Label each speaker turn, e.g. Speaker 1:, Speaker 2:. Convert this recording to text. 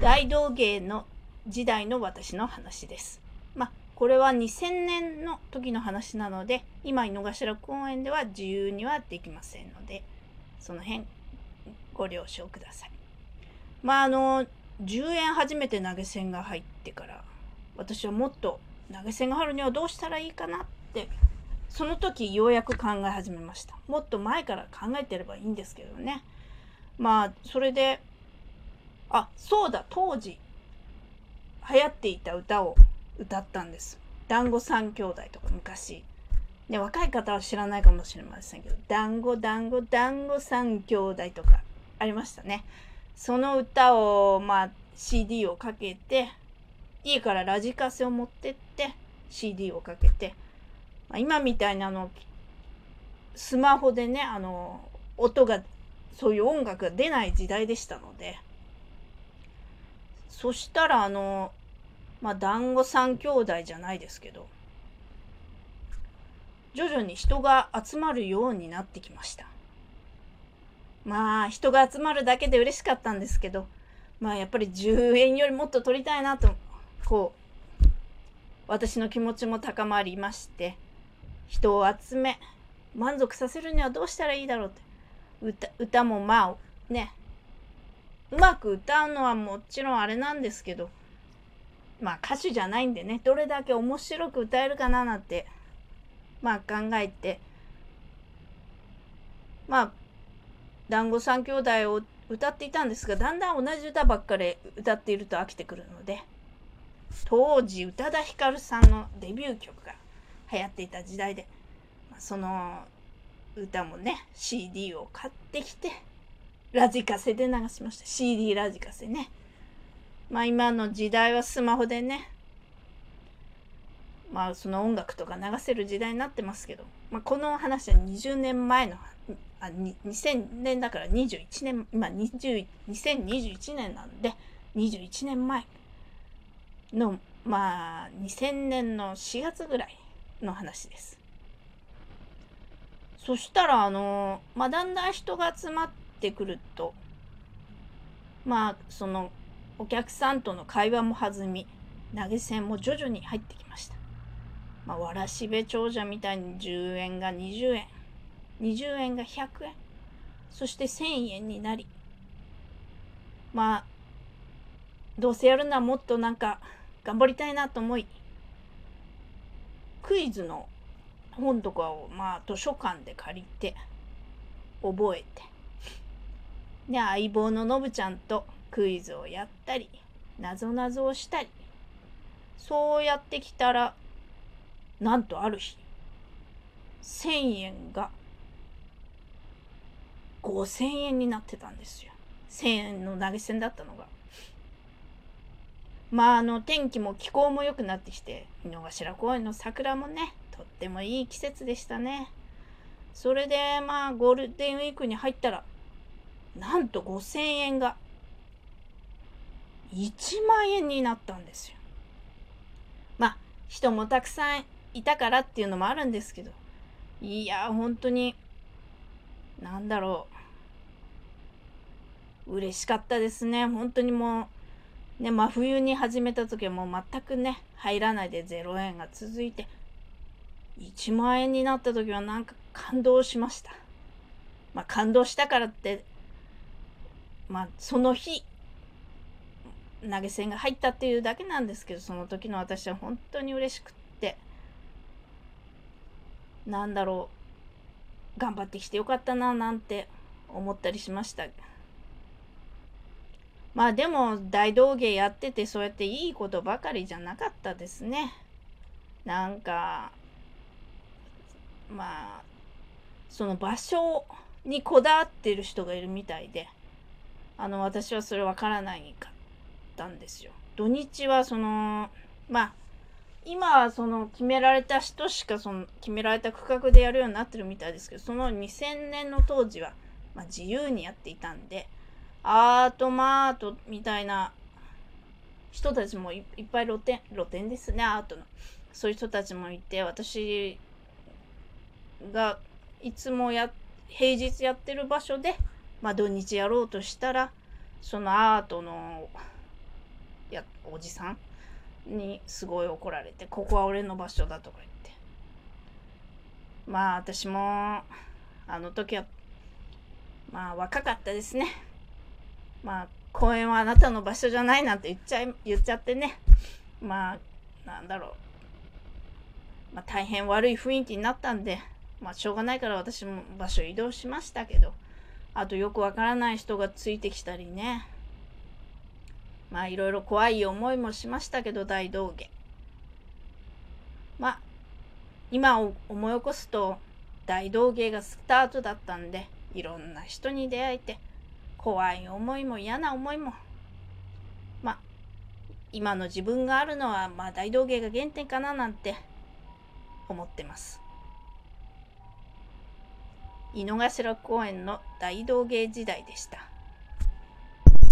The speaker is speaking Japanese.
Speaker 1: 大道芸の時代の私の話です。まあこれは2000年の時の話なので今井の頭公園では自由にはできませんのでその辺ご了承ください。まああの10円初めて投げ銭が入ってから私はもっと投げ銭が入るにはどうしたらいいかなってその時ようやく考え始めましたもっと前から考えてればいいんですけどねまあそれであそうだ当時流行っていた歌を歌ったんです。団子三兄弟とか昔。ね、若い方は知らないかもしれませんけど「団子団子団子三兄弟」とかありましたね。その歌をまあ CD をかけて家からラジカセを持ってって CD をかけて、まあ、今みたいなあのスマホでねあの音がそういう音楽が出ない時代でしたのでそしたらあのまあ団子三兄弟じゃないですけど徐々に人が集まるようになってきました。まあ人が集まるだけで嬉しかったんですけどまあやっぱり10円よりもっと取りたいなとこう私の気持ちも高まりまして人を集め満足させるにはどうしたらいいだろうって歌歌もまあねまく歌うのはもちろんあれなんですけどまあ歌手じゃないんでねどれだけ面白く歌えるかななんてまあ考えてまあ団子三兄弟を歌っていたんですがだんだん同じ歌ばっかり歌っていると飽きてくるので当時宇多田ヒカルさんのデビュー曲が流行っていた時代でその歌もね CD を買ってきてラジカセで流しました。CD ラジカセね。まあ今の時代はスマホでね。まあその音楽とか流せる時代になってますけど、まあ、この話は20年前のあ2000年だから21年今20 2021年なんで21年前のまあ2000年の4月ぐらいの話です。そしたらあのまあだんだん人が集まっててくると。まあそのお客さんとの会話も弾み投げ銭も徐々に入ってきました。まあ、わらしべ長者みたいに10円が20円。20円が100円。そして1000円になり。まあどうせやるのはもっとなんか頑張りたいなと思いクイズの本とかをまあ図書館で借りて覚えて。で相棒ののぶちゃんとクイズをやったりなぞなぞをしたり。そうやってきたらなんとある日1,000円が5,000円になってたんですよ。1,000円の投げ銭だったのが。まああの天気も気候も良くなってきて井の頭公園の桜もねとってもいい季節でしたね。それでまあゴールデンウィークに入ったらなんと5,000円が1万円になったんですよ。まあ人もたくさんいたからっていうのもあるんですけどいや本当になんだろう。嬉しかったですね。本当にもうね、真冬に始めた時はもう全くね、入らないで0円が続いて、1万円になった時はなんか感動しました。まあ感動したからって、まあその日、投げ銭が入ったっていうだけなんですけど、その時の私は本当に嬉しくって、なんだろう、頑張ってきてよかったななんて思ったりしました。まあでも大道芸やっててそうやっていいことばかりじゃなかったですね。なんかまあその場所にこだわってる人がいるみたいであの私はそれわからないかったんですよ。土日はそのまあ今はその決められた人しかその決められた区画でやるようになってるみたいですけどその2000年の当時は、まあ、自由にやっていたんで。アートマートみたいな人たちもいっぱい露店露店ですねアートのそういう人たちもいて私がいつもや平日やってる場所で、まあ、土日やろうとしたらそのアートのやおじさんにすごい怒られてここは俺の場所だとか言って。まあ私もあの時はまあ若かったですね。まあ公園はあなたの場所じゃないなんて言っちゃい言っちゃってね。まあなんだろう。まあ、大変悪い雰囲気になったんで、まあ、しょうがないから私も場所移動しましたけど、あとよくわからない人がついてきたりね。まあいろいろ怖い思いもしましたけど大道芸。まあ今を思い起こすと大道芸がスタートだったんでいろんな人に出会えて怖い思いも嫌な思いもまあ今の自分があるのはまあ大道芸が原点かななんて思ってます井の頭公園の大道芸時代でした。